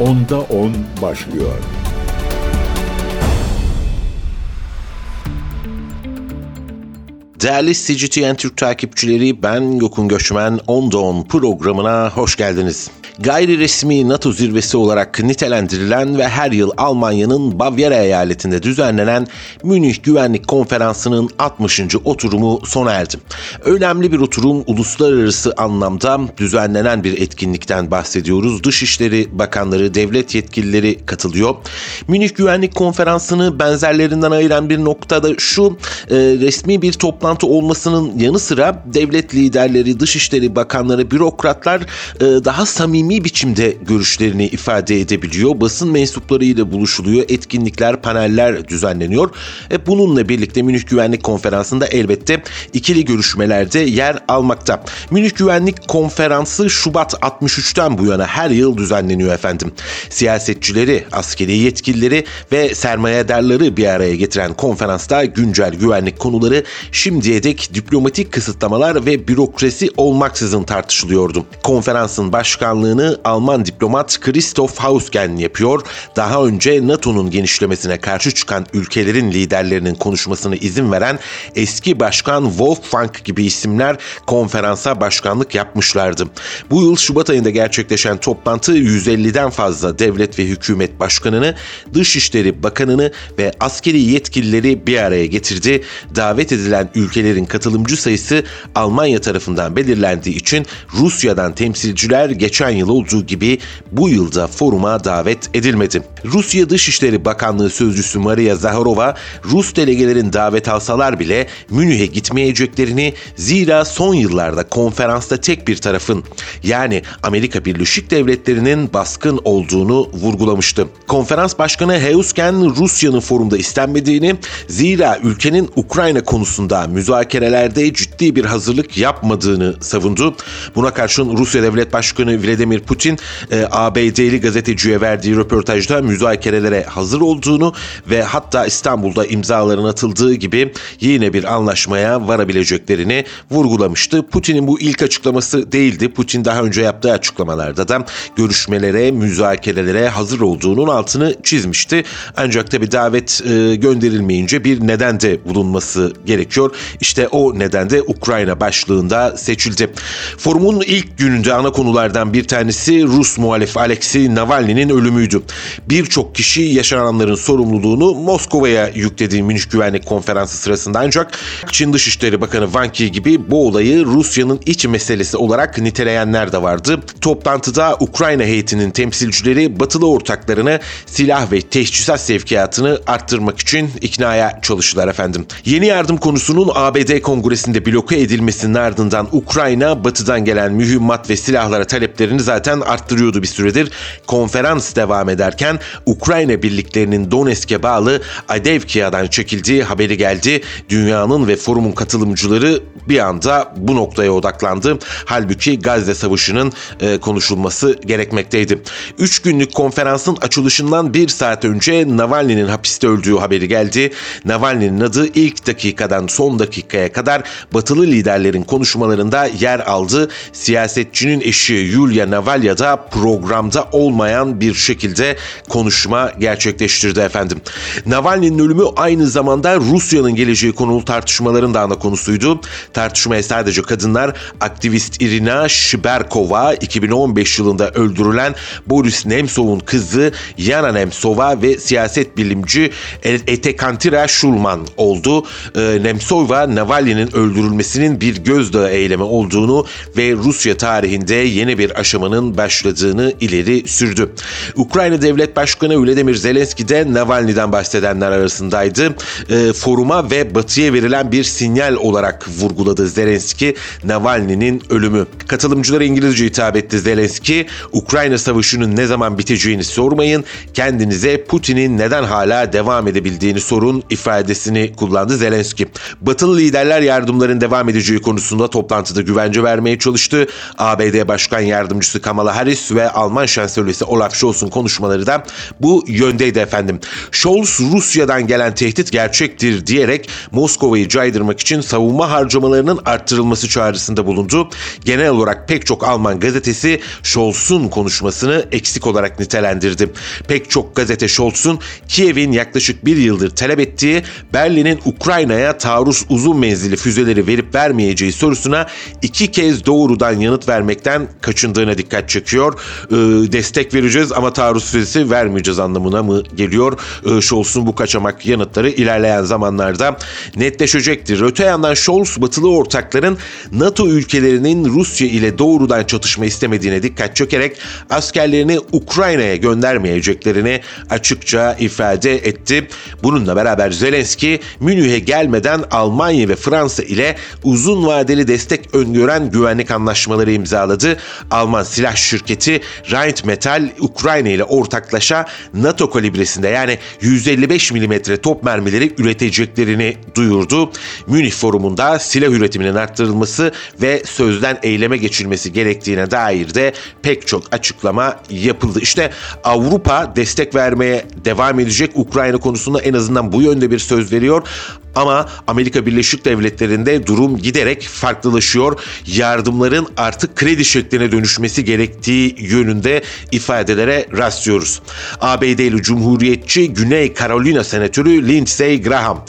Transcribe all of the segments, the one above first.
Onda 10 başlıyor. Değerli CGTN Türk takipçileri ben Gökün Göçmen Onda 10 programına hoş geldiniz. Gayri resmi NATO zirvesi olarak nitelendirilen ve her yıl Almanya'nın Bavyera eyaletinde düzenlenen Münih Güvenlik Konferansı'nın 60. oturumu sona erdi. Önemli bir oturum uluslararası anlamda düzenlenen bir etkinlikten bahsediyoruz. Dışişleri Bakanları, devlet yetkilileri katılıyor. Münih Güvenlik Konferansı'nı benzerlerinden ayıran bir noktada şu e, resmi bir toplantı olmasının yanı sıra devlet liderleri, dışişleri bakanları, bürokratlar e, daha samimi samimi biçimde görüşlerini ifade edebiliyor. Basın mensupları ile buluşuluyor. Etkinlikler, paneller düzenleniyor. E bununla birlikte Münih Güvenlik Konferansı'nda elbette ikili görüşmelerde yer almakta. Münih Güvenlik Konferansı Şubat 63'ten bu yana her yıl düzenleniyor efendim. Siyasetçileri, askeri yetkilileri ve sermayedarları bir araya getiren konferansta güncel güvenlik konuları şimdiye dek diplomatik kısıtlamalar ve bürokrasi olmaksızın tartışılıyordu. Konferansın başkanlığını başkanlığını Alman diplomat Christoph Hausgen yapıyor. Daha önce NATO'nun genişlemesine karşı çıkan ülkelerin liderlerinin konuşmasına izin veren eski başkan Wolfgang gibi isimler konferansa başkanlık yapmışlardı. Bu yıl Şubat ayında gerçekleşen toplantı 150'den fazla devlet ve hükümet başkanını, Dışişleri Bakanını ve askeri yetkilileri bir araya getirdi. Davet edilen ülkelerin katılımcı sayısı Almanya tarafından belirlendiği için Rusya'dan temsilciler geçen yıl olduğu gibi bu yılda foruma davet edilmedi. Rusya Dışişleri Bakanlığı Sözcüsü Maria Zaharova, Rus delegelerin davet alsalar bile Münih'e gitmeyeceklerini zira son yıllarda konferansta tek bir tarafın yani Amerika Birleşik Devletleri'nin baskın olduğunu vurgulamıştı. Konferans Başkanı Heusken Rusya'nın forumda istenmediğini zira ülkenin Ukrayna konusunda müzakerelerde ciddi bir hazırlık yapmadığını savundu. Buna karşın Rusya Devlet Başkanı Vladimir Putin e, ABD'li gazeteciye verdiği röportajda müzakerelere hazır olduğunu ve hatta İstanbul'da imzaların atıldığı gibi yine bir anlaşmaya varabileceklerini vurgulamıştı. Putin'in bu ilk açıklaması değildi. Putin daha önce yaptığı açıklamalarda da görüşmelere, müzakerelere hazır olduğunun altını çizmişti. Ancak tabi davet e, gönderilmeyince bir neden de bulunması gerekiyor. İşte o neden de Ukrayna başlığında seçildi. Forumun ilk gününde ana konulardan bir tanesi tanesi Rus muhalif Alexei Navalny'nin ölümüydü. Birçok kişi yaşananların sorumluluğunu Moskova'ya yüklediği Münih Güvenlik Konferansı sırasında ancak Çin Dışişleri Bakanı Wang Yi gibi bu olayı Rusya'nın iç meselesi olarak niteleyenler de vardı. Toplantıda Ukrayna heyetinin temsilcileri batılı ortaklarına silah ve teçhizat sevkiyatını arttırmak için iknaya çalıştılar efendim. Yeni yardım konusunun ABD Kongresi'nde bloke edilmesinin ardından Ukrayna batıdan gelen mühimmat ve silahlara taleplerini zaten arttırıyordu bir süredir. Konferans devam ederken Ukrayna birliklerinin Donetsk'e bağlı Adevkia'dan çekildiği haberi geldi. Dünyanın ve forumun katılımcıları bir anda bu noktaya odaklandı. Halbuki Gazze Savaşı'nın e, konuşulması gerekmekteydi. Üç günlük konferansın açılışından bir saat önce Navalny'nin hapiste öldüğü haberi geldi. Navalny'nin adı ilk dakikadan son dakikaya kadar batılı liderlerin konuşmalarında yer aldı. Siyasetçinin eşi Yulia Navalny Antalya'da programda olmayan bir şekilde konuşma gerçekleştirdi efendim. Navalny'nin ölümü aynı zamanda Rusya'nın geleceği konulu tartışmaların da ana konusuydu. Tartışmaya sadece kadınlar aktivist Irina Shiberkova 2015 yılında öldürülen Boris Nemtsov'un kızı Yana Nemtsova ve siyaset bilimci Etekantira Shulman oldu. Ee, Nemtsova Navalny'nin öldürülmesinin bir gözdağı eylemi olduğunu ve Rusya tarihinde yeni bir aşamanın başladığını ileri sürdü. Ukrayna Devlet Başkanı Vladimir Zelenski de Navalny'den bahsedenler arasındaydı. E, foruma ve batıya verilen bir sinyal olarak vurguladı Zelenski Navalny'nin ölümü. Katılımcılara İngilizce hitap etti Zelenski. Ukrayna Savaşı'nın ne zaman biteceğini sormayın. Kendinize Putin'in neden hala devam edebildiğini sorun ifadesini kullandı Zelenski. Batı Batılı liderler yardımların devam edeceği konusunda toplantıda güvence vermeye çalıştı. ABD Başkan Yardımcısı Kamala Harris ve Alman Şansölyesi Olaf Scholz'un konuşmaları da bu yöndeydi efendim. Scholz Rusya'dan gelen tehdit gerçektir diyerek Moskova'yı caydırmak için savunma harcamalarının arttırılması çağrısında bulundu. Genel olarak pek çok Alman gazetesi Scholz'un konuşmasını eksik olarak nitelendirdi. Pek çok gazete Scholz'un Kiev'in yaklaşık bir yıldır talep ettiği Berlin'in Ukrayna'ya taarruz uzun menzilli füzeleri verip vermeyeceği sorusuna iki kez doğrudan yanıt vermekten kaçındığına dikkat çekiyor. Ee, destek vereceğiz ama taarruz füzesi vermeyeceğiz anlamına mı geliyor? Ee, Scholz'un bu kaçamak yanıtları ilerleyen zamanlarda netleşecektir. Öte yandan Scholz batılı ortakların NATO ülkelerinin Rusya ile doğrudan çatışma istemediğine dikkat çekerek askerlerini Ukrayna'ya göndermeyeceklerini açıkça ifade etti. Bununla beraber Zelenski Münih'e gelmeden Almanya ve Fransa ile uzun vadeli destek öngören güvenlik anlaşmaları imzaladı. Alman silah şirketi Rheinmetall Ukrayna ile ortaklaşa NATO kalibresinde yani 155 mm top mermileri üreteceklerini duyurdu. Münih forumunda silah üretiminin arttırılması ve sözden eyleme geçilmesi gerektiğine dair de pek çok açıklama yapıldı. İşte Avrupa destek vermeye devam edecek Ukrayna konusunda en azından bu yönde bir söz veriyor. Ama Amerika Birleşik Devletleri'nde durum giderek farklılaşıyor. Yardımların artık kredi şekline dönüşmesi gerektiği yönünde ifadelere rastlıyoruz. ABD'li Cumhuriyetçi Güney Carolina Senatörü Lindsey Graham,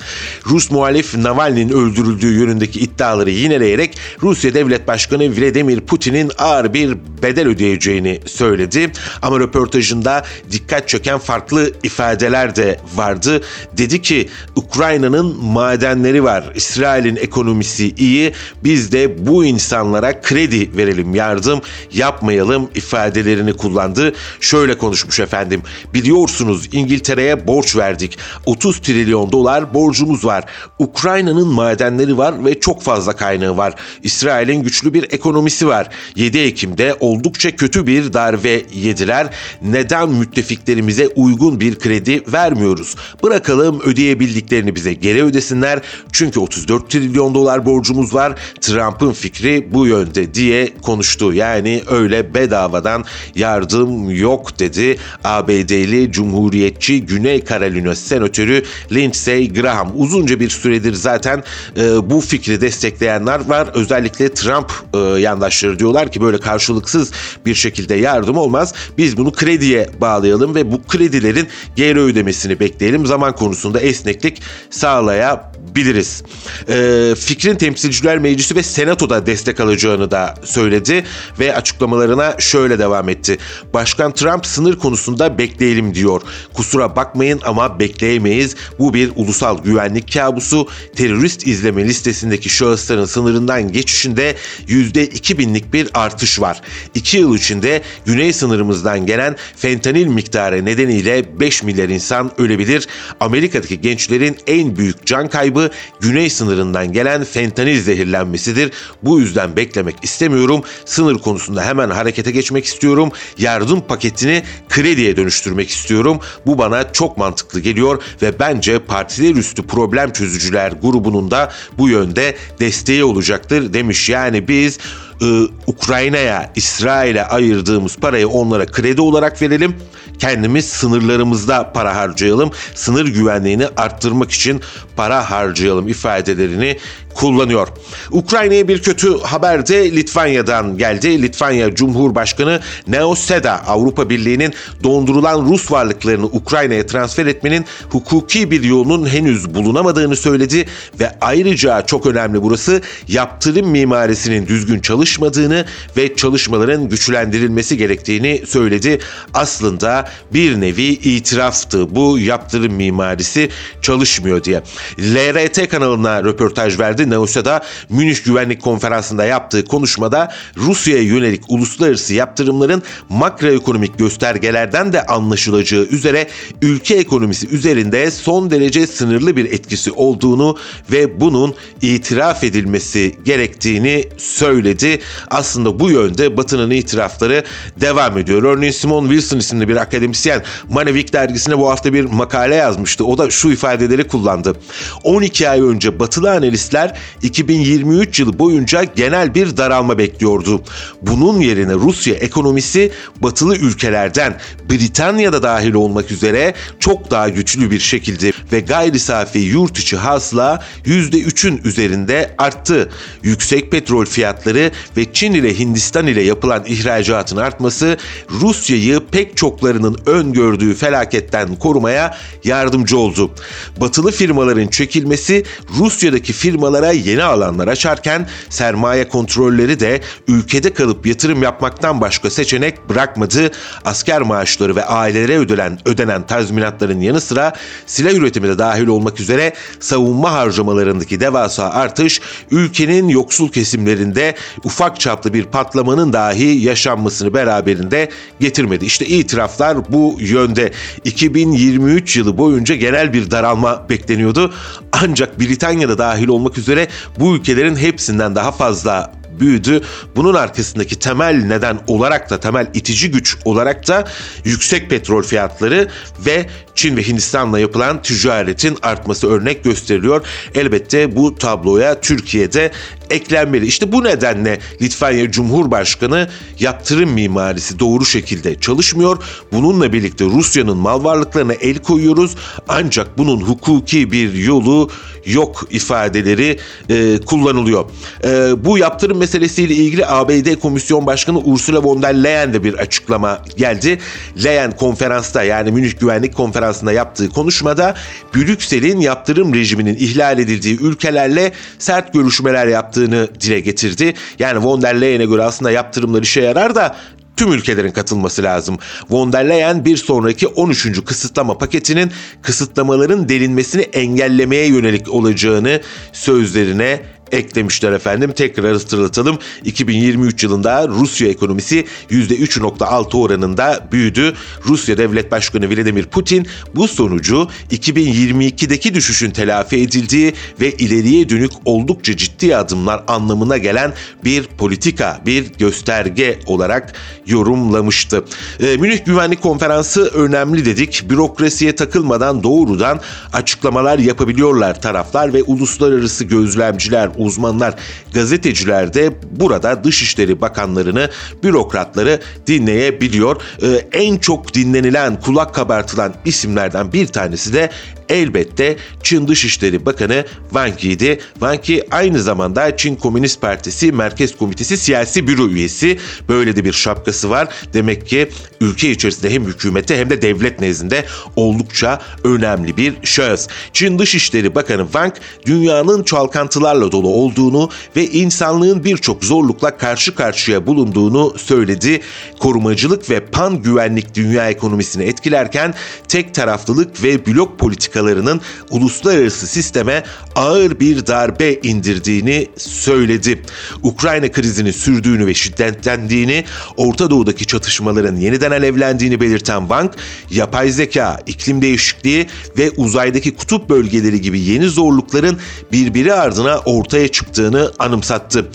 Rus muhalif Navalny'nin öldürüldüğü yönündeki iddiaları yineleyerek Rusya Devlet Başkanı Vladimir Putin'in ağır bir bedel ödeyeceğini söyledi. Ama röportajında dikkat çeken farklı ifadeler de vardı. Dedi ki Ukrayna'nın madenleri var. İsrail'in ekonomisi iyi. Biz de bu insanlara kredi verelim, yardım yapmayalım ifadelerini kullandı. Şöyle konuşmuş efendim. Biliyorsunuz İngiltere'ye borç verdik. 30 trilyon dolar borcumuz var. Ukrayna'nın madenleri var ve çok fazla kaynağı var. İsrail'in güçlü bir ekonomisi var. 7 Ekim'de oldukça kötü bir darbe yediler. Neden müttefiklerimize uygun bir kredi vermiyoruz? Bırakalım ödeyebildiklerini bize geri ödesin ödesinler. Çünkü 34 trilyon dolar borcumuz var. Trump'ın fikri bu yönde diye konuştu. Yani öyle bedavadan yardım yok dedi. ABD'li Cumhuriyetçi Güney Carolina Senatörü Lindsey Graham. Uzunca bir süredir zaten e, bu fikri destekleyenler var. Özellikle Trump e, yandaşları diyorlar ki böyle karşılıksız bir şekilde yardım olmaz. Biz bunu krediye bağlayalım ve bu kredilerin geri ödemesini bekleyelim. Zaman konusunda esneklik sağlayalım biliriz. E, fikrin Temsilciler Meclisi ve Senato'da destek alacağını da söyledi ve açıklamalarına şöyle devam etti. Başkan Trump sınır konusunda bekleyelim diyor. Kusura bakmayın ama bekleyemeyiz. Bu bir ulusal güvenlik kabusu. Terörist izleme listesindeki şahısların sınırından geçişinde %2000'lik bir artış var. İki yıl içinde güney sınırımızdan gelen fentanil miktarı nedeniyle 5 milyar insan ölebilir. Amerika'daki gençlerin en büyük can kaybı güney sınırından gelen fentanil zehirlenmesidir. Bu yüzden beklemek istemiyorum. Sınır konusunda hemen harekete geçmek istiyorum. Yardım paketini krediye dönüştürmek istiyorum. Bu bana çok mantıklı geliyor ve bence partiler üstü problem çözücüler grubunun da bu yönde desteği olacaktır demiş. Yani biz e, Ukrayna'ya, İsrail'e ayırdığımız parayı onlara kredi olarak verelim. Kendimiz sınırlarımızda para harcayalım. Sınır güvenliğini arttırmak için para harcayalım ifadelerini kullanıyor. Ukrayna'ya bir kötü haber de Litvanya'dan geldi. Litvanya Cumhurbaşkanı Neoseda Avrupa Birliği'nin dondurulan Rus varlıklarını Ukrayna'ya transfer etmenin hukuki bir yolunun henüz bulunamadığını söyledi ve ayrıca çok önemli burası yaptırım mimarisinin düzgün çalışmadığını ve çalışmaların güçlendirilmesi gerektiğini söyledi. Aslında bir nevi itiraftı bu yaptırım mimarisi çalışmıyor diye. LRT kanalına röportaj verdi verdi. NAUSA'da Münih Güvenlik Konferansı'nda yaptığı konuşmada Rusya'ya yönelik uluslararası yaptırımların makroekonomik göstergelerden de anlaşılacağı üzere ülke ekonomisi üzerinde son derece sınırlı bir etkisi olduğunu ve bunun itiraf edilmesi gerektiğini söyledi. Aslında bu yönde Batı'nın itirafları devam ediyor. Örneğin Simon Wilson isimli bir akademisyen Manevik dergisine bu hafta bir makale yazmıştı. O da şu ifadeleri kullandı. 12 ay önce batılı analistler 2023 yılı boyunca genel bir daralma bekliyordu. Bunun yerine Rusya ekonomisi batılı ülkelerden Britanya'da dahil olmak üzere çok daha güçlü bir şekilde ve gayri safi yurt içi hasla %3'ün üzerinde arttı. Yüksek petrol fiyatları ve Çin ile Hindistan ile yapılan ihracatın artması Rusya'yı pek çoklarının öngördüğü felaketten korumaya yardımcı oldu. Batılı firmaların çekilmesi Rusya'daki firmalara yeni alanlar açarken sermaye kontrolleri de ülkede kalıp yatırım yapmaktan başka seçenek bırakmadı. Asker maaşları ve ailelere ödenen, ödenen tazminatların yanı sıra silah üretimi de dahil olmak üzere savunma harcamalarındaki devasa artış ülkenin yoksul kesimlerinde ufak çaplı bir patlamanın dahi yaşanmasını beraberinde getirmedi. İşte itiraflar bu yönde. 2023 yılı boyunca genel bir daralma bekleniyordu. Ancak Britanya'da dahil olmak üzere bu ülkelerin hepsinden daha fazla büyüdü. Bunun arkasındaki temel neden olarak da temel itici güç olarak da yüksek petrol fiyatları ve Çin ve Hindistan'la yapılan ticaretin artması örnek gösteriliyor. Elbette bu tabloya Türkiye'de eklenmeli. İşte bu nedenle Litvanya Cumhurbaşkanı yaptırım mimarisi doğru şekilde çalışmıyor. Bununla birlikte Rusya'nın mal varlıklarına el koyuyoruz ancak bunun hukuki bir yolu yok ifadeleri e, kullanılıyor. E, bu yaptırım meselesiyle ilgili ABD Komisyon Başkanı Ursula von der Leyen de bir açıklama geldi. Leyen konferansta yani Münih Güvenlik Konferansı'nda yaptığı konuşmada Brüksel'in yaptırım rejiminin ihlal edildiği ülkelerle sert görüşmeler yaptığını dile getirdi. Yani von der Leyen'e göre aslında yaptırımlar işe yarar da tüm ülkelerin katılması lazım. Von der Leyen bir sonraki 13. kısıtlama paketinin kısıtlamaların delinmesini engellemeye yönelik olacağını sözlerine eklemişler efendim. Tekrar hatırlatalım. 2023 yılında Rusya ekonomisi %3.6 oranında büyüdü. Rusya Devlet Başkanı Vladimir Putin bu sonucu 2022'deki düşüşün telafi edildiği ve ileriye dönük oldukça ciddi adımlar anlamına gelen bir politika, bir gösterge olarak yorumlamıştı. E, Münih Güvenlik Konferansı önemli dedik. Bürokrasiye takılmadan doğrudan açıklamalar yapabiliyorlar taraflar ve uluslararası gözlemciler, uzmanlar, gazeteciler de burada Dışişleri Bakanlarını, bürokratları dinleyebiliyor. Ee, en çok dinlenilen, kulak kabartılan isimlerden bir tanesi de elbette Çin Dışişleri Bakanı Wang Yi'di. Wang Yi aynı zamanda Çin Komünist Partisi Merkez Komitesi siyasi büro üyesi. Böyle de bir şapkası var. Demek ki ülke içerisinde hem hükümete hem de devlet nezdinde oldukça önemli bir şahıs. Çin Dışişleri Bakanı Wang dünyanın çalkantılarla dolu olduğunu ve insanlığın birçok zorlukla karşı karşıya bulunduğunu söyledi. Korumacılık ve pan güvenlik dünya ekonomisini etkilerken tek taraflılık ve blok politikalarının uluslararası sisteme ağır bir darbe indirdiğini söyledi. Ukrayna krizinin sürdüğünü ve şiddetlendiğini, Orta Doğu'daki çatışmaların yeniden alevlendiğini belirten Wang, yapay zeka, iklim değişikliği ve uzaydaki kutup bölgeleri gibi yeni zorlukların birbiri ardına ortaya çıktığını anımsattı.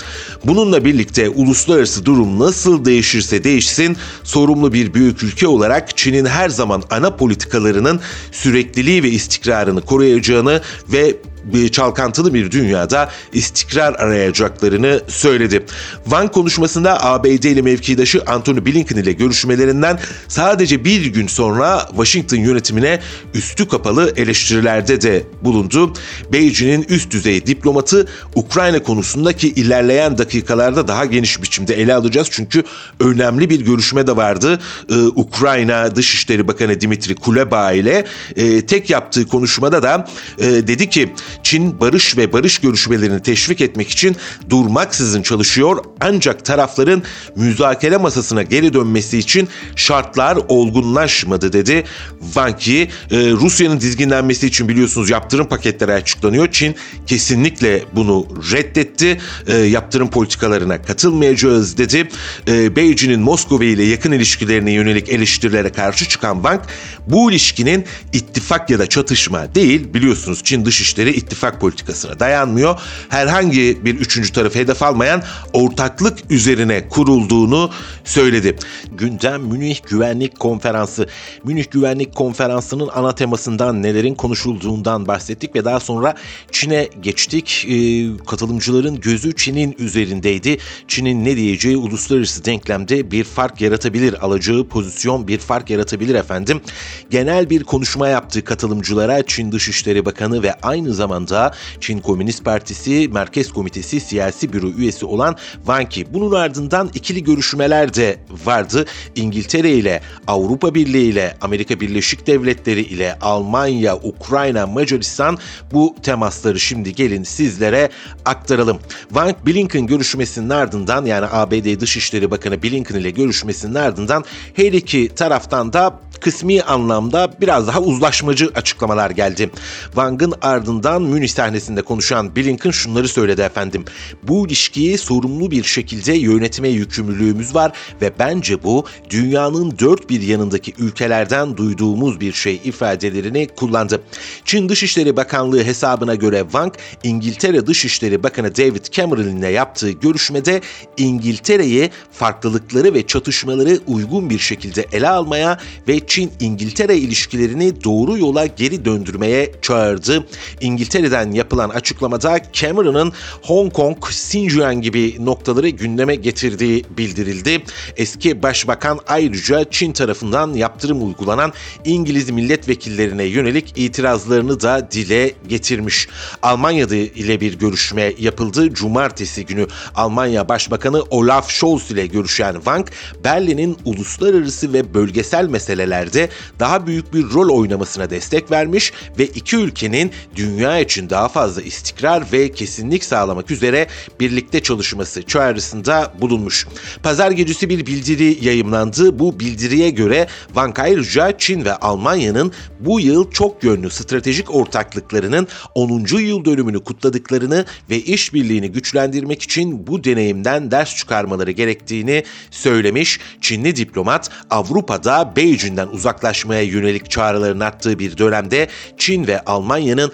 Bununla birlikte uluslararası durum nasıl değişirse değişsin sorumlu bir büyük ülke olarak Çin'in her zaman ana politikalarının sürekliliği ve istikrarını koruyacağını ve çalkantılı bir dünyada istikrar arayacaklarını söyledi. Van konuşmasında ABD ile mevkidaşı Antony Blinken ile görüşmelerinden sadece bir gün sonra Washington yönetimine üstü kapalı eleştirilerde de bulundu. Beijing'in üst düzey diplomatı Ukrayna konusundaki ilerleyen dakikalarda daha geniş biçimde ele alacağız. Çünkü önemli bir görüşme de vardı. Ee, Ukrayna Dışişleri Bakanı Dimitri Kuleba ile e, tek yaptığı konuşmada da e, dedi ki Çin barış ve barış görüşmelerini teşvik etmek için durmaksızın çalışıyor ancak tarafların müzakere masasına geri dönmesi için şartlar olgunlaşmadı dedi. Wang Yi, e, Rusya'nın dizginlenmesi için biliyorsunuz yaptırım paketleri açıklanıyor. Çin kesinlikle bunu reddetti. E, yaptırım politikalarına katılmayacağız dedi. E, Beijing'in Moskova ile yakın ilişkilerine yönelik eleştirilere karşı çıkan Wang, bu ilişkinin ittifak ya da çatışma değil biliyorsunuz Çin dışişleri ittifak politikasına dayanmıyor. Herhangi bir üçüncü tarafı hedef almayan ortaklık üzerine kurulduğunu söyledi. Gündem Münih Güvenlik Konferansı. Münih Güvenlik Konferansı'nın ana temasından nelerin konuşulduğundan bahsettik ve daha sonra Çin'e geçtik. Ee, katılımcıların gözü Çin'in üzerindeydi. Çin'in ne diyeceği uluslararası denklemde bir fark yaratabilir. Alacağı pozisyon bir fark yaratabilir efendim. Genel bir konuşma yaptı katılımcılara Çin Dışişleri Bakanı ve aynı zamanda Çin Komünist Partisi Merkez Komitesi Siyasi Büro üyesi olan Wang Yi. Bunun ardından ikili görüşmeler de vardı. İngiltere ile Avrupa Birliği ile Amerika Birleşik Devletleri ile Almanya, Ukrayna, Macaristan bu temasları şimdi gelin sizlere aktaralım. Wang Blinken görüşmesinin ardından yani ABD Dışişleri Bakanı Blinken ile görüşmesinin ardından her iki taraftan da kısmi anlamda biraz daha uzlaşmacı açıklamalar geldi. Wang'ın ardından Münih sahnesinde konuşan Blinken şunları söyledi efendim. Bu ilişkiyi sorumlu bir şekilde yönetme yükümlülüğümüz var ve bence bu dünyanın dört bir yanındaki ülkelerden duyduğumuz bir şey ifadelerini kullandı. Çin Dışişleri Bakanlığı hesabına göre Wang, İngiltere Dışişleri Bakanı David Cameron ile yaptığı görüşmede İngiltere'yi farklılıkları ve çatışmaları uygun bir şekilde ele almaya ve Çin-İngiltere ilişkilerini doğru yola geri döndürmeye çağırdı. İngiltere'den yapılan açıklamada Cameron'ın Hong Kong, Xinjiang gibi noktaları gündeme getirdiği bildirildi. Eski başbakan ayrıca Çin tarafından yaptırım uygulanan İngiliz milletvekillerine yönelik itirazlarını da dile getirmiş. Almanya'da ile bir görüşme yapıldı. Cumartesi günü Almanya Başbakanı Olaf Scholz ile görüşen Wang, Berlin'in uluslararası ve bölgesel meselelerde daha büyük bir rol oynamasına destek vermiş ve iki ülkenin dünya için daha fazla istikrar ve kesinlik sağlamak üzere birlikte çalışması çağrısında bulunmuş. Pazar gecesi bir bildiri yayımlandı. Bu bildiriye göre Wang ayrıca Çin ve Almanya'nın bu yıl çok yönlü stratejik ortaklıklarının 10. yıl dönümünü kutladıklarını ve işbirliğini güçlendirmek için bu deneyimden ders çıkarmaları gerektiğini söylemiş. Çinli diplomat Avrupa'da Beijing'den uzaklaşmaya yönelik çağrıların arttığı bir dönemde Çin ve Almanya'nın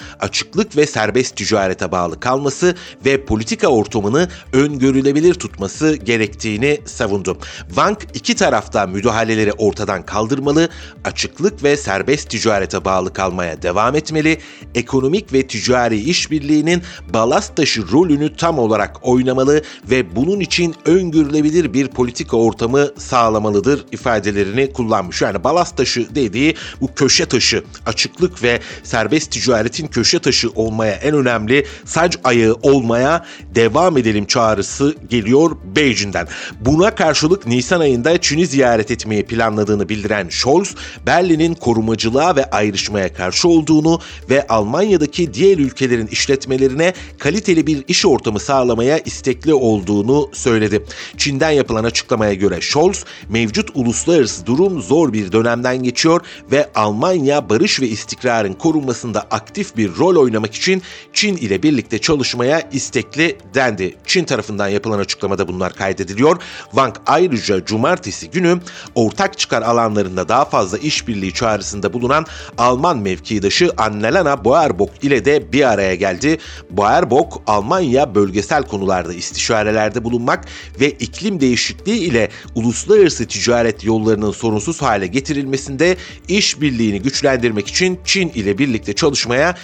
açıklık ve serbest ticarete bağlı kalması ve politika ortamını öngörülebilir tutması gerektiğini savundu. Wang iki tarafta müdahaleleri ortadan kaldırmalı, açıklık ve serbest ticarete bağlı kalmaya devam etmeli, ekonomik ve ticari işbirliğinin balast taşı rolünü tam olarak oynamalı ve bunun için öngörülebilir bir politika ortamı sağlamalıdır ifadelerini kullanmış. Yani balast taşı dediği bu köşe taşı, açıklık ve serbest ticaretin köşe taşı olmaya en önemli sac ayağı olmaya devam edelim çağrısı geliyor Beijing'den. Buna karşılık Nisan ayında Çin'i ziyaret etmeyi planladığını bildiren Scholz, Berlin'in korumacılığa ve ayrışmaya karşı olduğunu ve Almanya'daki diğer ülkelerin işletmelerine kaliteli bir iş ortamı sağlamaya istekli olduğunu söyledi. Çin'den yapılan açıklamaya göre Scholz, mevcut uluslararası durum zor bir dönemden geçiyor ve Almanya barış ve istikrarın korunmasında aktif bir rol oynamak için Çin ile birlikte çalışmaya istekli dendi. Çin tarafından yapılan açıklamada bunlar kaydediliyor. Wang ayrıca cumartesi günü ortak çıkar alanlarında daha fazla işbirliği çağrısında bulunan Alman mevkidaşı Annalena Baerbock ile de bir araya geldi. Baerbock, Almanya bölgesel konularda istişarelerde bulunmak ve iklim değişikliği ile uluslararası ticaret yollarının sorunsuz hale getirilmesinde işbirliğini güçlendirmek için Çin ile birlikte çalışmaya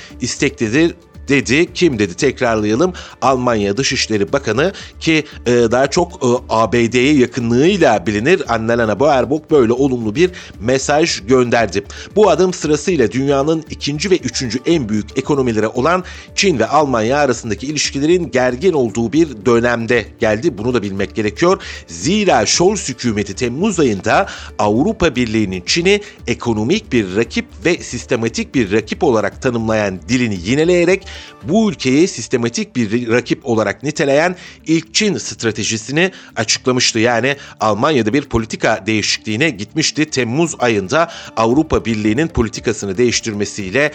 isteklidir dedi. Kim dedi tekrarlayalım. Almanya Dışişleri Bakanı ki e, daha çok e, ABD'ye yakınlığıyla bilinir. Annalena Baerbock böyle olumlu bir mesaj gönderdi. Bu adım sırasıyla dünyanın ikinci ve üçüncü en büyük ekonomileri olan Çin ve Almanya arasındaki ilişkilerin gergin olduğu bir dönemde geldi. Bunu da bilmek gerekiyor. Zira Scholz hükümeti Temmuz ayında Avrupa Birliği'nin Çin'i ekonomik bir rakip ve sistematik bir rakip olarak tanımlayan dilini yineleyerek bu ülkeyi sistematik bir rakip olarak niteleyen ilk Çin stratejisini açıklamıştı. Yani Almanya'da bir politika değişikliğine gitmişti. Temmuz ayında Avrupa Birliği'nin politikasını değiştirmesiyle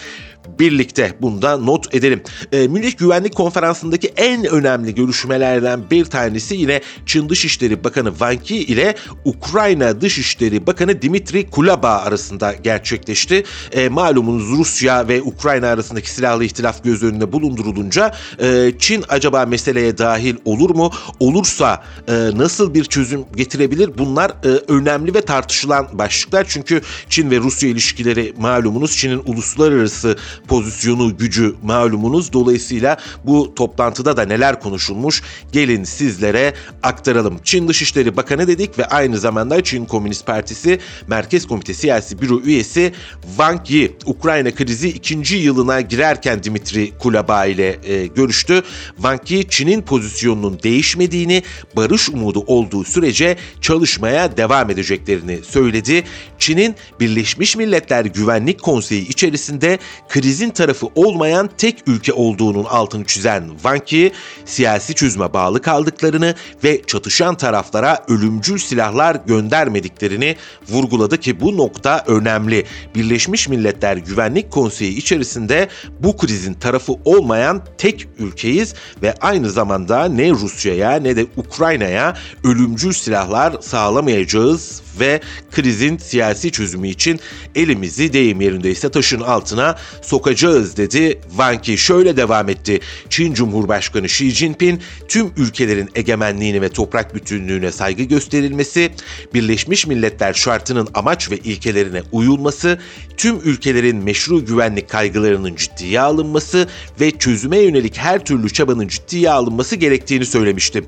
birlikte bunda not edelim. E, Münih Güvenlik Konferansı'ndaki en önemli görüşmelerden bir tanesi yine Çin Dışişleri Bakanı Wang Yi ile Ukrayna Dışişleri Bakanı Dimitri Kulaba arasında gerçekleşti. E, malumunuz Rusya ve Ukrayna arasındaki silahlı ihtilaf göz önünde bulundurulunca e, Çin acaba meseleye dahil olur mu? Olursa e, nasıl bir çözüm getirebilir? Bunlar e, önemli ve tartışılan başlıklar. Çünkü Çin ve Rusya ilişkileri malumunuz Çin'in uluslararası pozisyonu, gücü malumunuz. Dolayısıyla bu toplantıda da neler konuşulmuş gelin sizlere aktaralım. Çin Dışişleri Bakanı dedik ve aynı zamanda Çin Komünist Partisi Merkez Komitesi Siyasi Büro üyesi Wang Yi, Ukrayna krizi ikinci yılına girerken Dimitri Kulaba ile e, görüştü. Wang Yi, Çin'in pozisyonunun değişmediğini, barış umudu olduğu sürece çalışmaya devam edeceklerini söyledi. Çin'in Birleşmiş Milletler Güvenlik Konseyi içerisinde krizin tarafı olmayan tek ülke olduğunun altını çizen Wang Yi, siyasi çözüme bağlı kaldıklarını ve çatışan taraflara ölümcül silahlar göndermediklerini vurguladı ki bu nokta önemli. Birleşmiş Milletler Güvenlik Konseyi içerisinde bu krizin tarafı olmayan tek ülkeyiz ve aynı zamanda ne Rusya'ya ne de Ukrayna'ya ölümcül silahlar sağlamayacağız ve krizin siyasi çözümü için elimizi deyim yerindeyse taşın altına sokacağız dedi. Wang Yi şöyle devam etti. Çin Cumhurbaşkanı Xi Jinping tüm ülkelerin egemenliğine ve toprak bütünlüğüne saygı gösterilmesi, Birleşmiş Milletler şartının amaç ve ilkelerine uyulması, tüm ülkelerin meşru güvenlik kaygılarının ciddiye alınması ve çözüme yönelik her türlü çabanın ciddiye alınması gerektiğini söylemişti.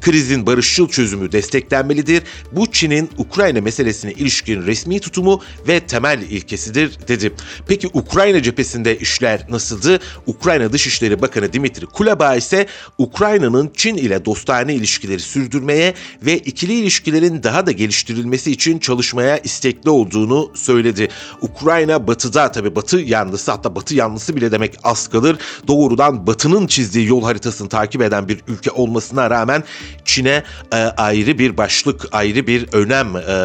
Krizin barışçıl çözümü desteklenmelidir. Bu Çin'in Ukrayna meselesine ilişkin resmi tutumu ve temel ilkesidir dedi. Peki Ukrayna cephesinde işler nasıldı? Ukrayna Dışişleri Bakanı Dimitri Kuleba ise Ukrayna'nın Çin ile dostane ilişkileri sürdürmeye ve ikili ilişkilerin daha da geliştirilmesi için çalışmaya istekli olduğunu söyledi. Ukrayna batıda tabi batı yanlısı hatta batı yanlısı bile demek az kalır. Doğrudan batının çizdiği yol haritasını takip eden bir ülke olmasına rağmen Çin'e e, ayrı bir başlık, ayrı bir önem e,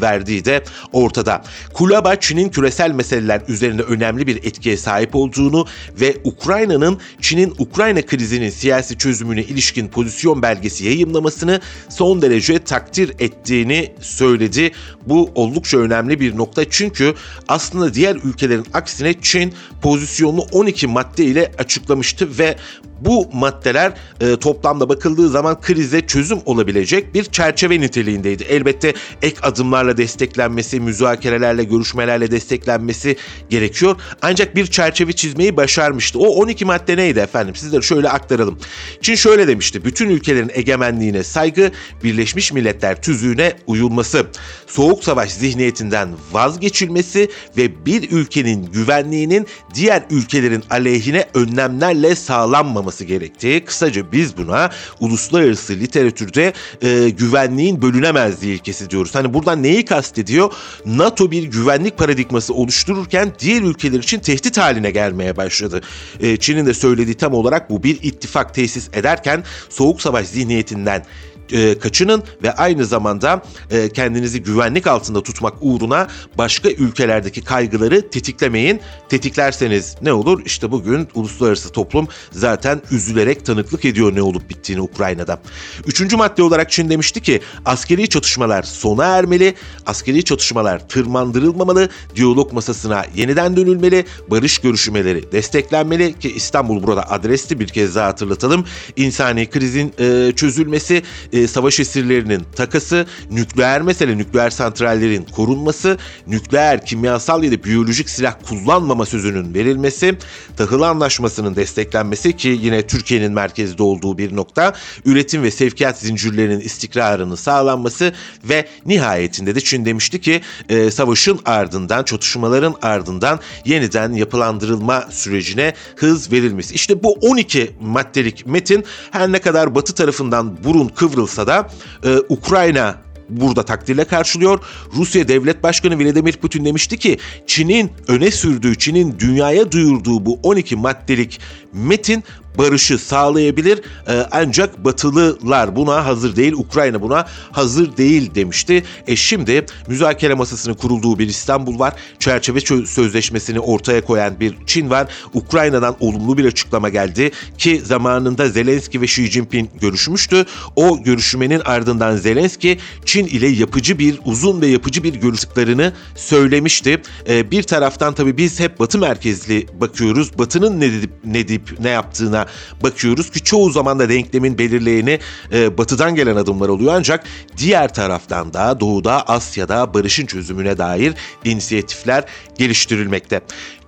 verdiği de ortada. Kulaba Çin'in küresel meseleler üzerine önemli bir etkiye sahip olduğunu ve Ukrayna'nın Çin'in Ukrayna krizinin siyasi çözümüne ilişkin pozisyon belgesi yayımlamasını son derece takdir ettiğini söyledi. Bu oldukça önemli bir nokta çünkü aslında diğer ülkelerin aksine Çin pozisyonunu 12 madde ile açıklamıştı ve bu maddeler e, toplamda bakıldığı zaman krize çözüm olabilecek bir çerçeve niteliğindeydi. Elbette ek adımlarla desteklenmesi, müzakerelerle, görüşmelerle desteklenmesi gerekiyor. Ancak bir çerçeve çizmeyi başarmıştı. O 12 madde neydi efendim? Sizlere şöyle aktaralım. Çin şöyle demişti. Bütün ülkelerin egemenliğine saygı, Birleşmiş Milletler tüzüğüne uyulması, soğuk savaş zihniyetinden vazgeçilmesi ve bir ülkenin güvenliğinin diğer ülkelerin aleyhine önlemlerle sağlanmaması gerektiği. Kısaca biz buna uluslararası literatürde e, güvenliğin bölünemezliği ilkesi diyoruz. Hani buradan neyi kastediyor? NATO bir güvenlik paradigması oluştururken diğer ülkeler için tehdit haline gelmeye başladı. E, Çin'in de söylediği tam olarak bu bir ittifak tesis ederken soğuk savaş zihniyetinden e, kaçının ve aynı zamanda e, kendinizi güvenlik altında tutmak uğruna başka ülkelerdeki kaygıları tetiklemeyin. Tetiklerseniz ne olur? İşte bugün uluslararası toplum zaten üzülerek tanıklık ediyor ne olup bittiğini Ukrayna'da. Üçüncü madde olarak Çin demişti ki askeri çatışmalar sona ermeli, askeri çatışmalar tırmandırılmamalı, diyalog masasına yeniden dönülmeli, barış görüşmeleri desteklenmeli ki İstanbul burada adresti bir kez daha hatırlatalım. İnsani krizin e, çözülmesi, e, savaş esirlerinin takası, nükleer mesele nükleer santrallerin korunması, nükleer, kimyasal ya da biyolojik silah kullanmama sözünün verilmesi, tahıl anlaşmasının desteklenmesi ki yine Türkiye'nin merkezde olduğu bir nokta, üretim ve sevkiyat zincirlerinin istikrarının sağlanması ve nihayetinde de Çin demişti ki e, savaşın ardından, çatışmaların ardından yeniden yapılandırılma sürecine hız verilmesi. İşte bu 12 maddelik metin her ne kadar Batı tarafından burun kıvrılsa da e, Ukrayna burada takdirle karşılıyor. Rusya Devlet Başkanı Vladimir Putin demişti ki Çin'in öne sürdüğü, Çin'in dünyaya duyurduğu bu 12 maddelik metin barışı sağlayabilir e, ancak Batılılar buna hazır değil, Ukrayna buna hazır değil demişti. E şimdi müzakere masasının kurulduğu bir İstanbul var, çerçeve sözleşmesini ortaya koyan bir Çin var. Ukrayna'dan olumlu bir açıklama geldi ki zamanında Zelenski ve Xi Jinping görüşmüştü. O görüşmenin ardından Zelenski Çin ile yapıcı bir uzun ve yapıcı bir görüştüklerini söylemişti. E, bir taraftan tabii biz hep Batı merkezli bakıyoruz. Batı'nın ne deyip ne ne yaptığına bakıyoruz ki çoğu zaman da denklemin belirleyeni e, batıdan gelen adımlar oluyor ancak diğer taraftan da doğuda Asya'da barışın çözümüne dair inisiyatifler geliştirilmekte.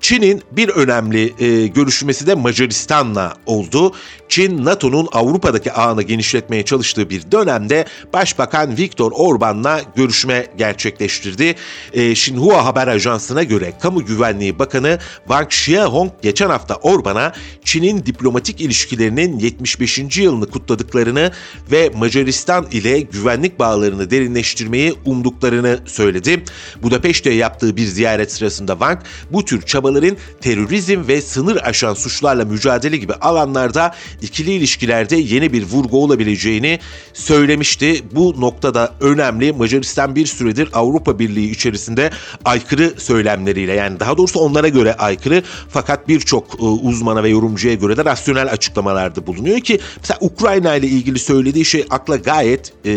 Çin'in bir önemli e, görüşmesi de Macaristan'la oldu. Çin, NATO'nun Avrupa'daki ağını genişletmeye çalıştığı bir dönemde Başbakan Viktor Orban'la görüşme gerçekleştirdi. E, Xinhua Haber Ajansı'na göre Kamu Güvenliği Bakanı Wang Xiaohong geçen hafta Orban'a Çin'in diplomatik ilişkilerinin 75. yılını kutladıklarını ve Macaristan ile güvenlik bağlarını derinleştirmeyi umduklarını söyledi. Budapeşte yaptığı bir ziyaret sırasında Wang bu tür çabaların terörizm ve sınır aşan suçlarla mücadele gibi alanlarda ikili ilişkilerde yeni bir vurgu olabileceğini söylemişti. Bu noktada önemli. Macaristan bir süredir Avrupa Birliği içerisinde aykırı söylemleriyle yani daha doğrusu onlara göre aykırı fakat birçok e, uzmana ve yorumcuya göre de rasyonel açıklamalarda bulunuyor ki mesela Ukrayna ile ilgili söylediği şey akla gayet e,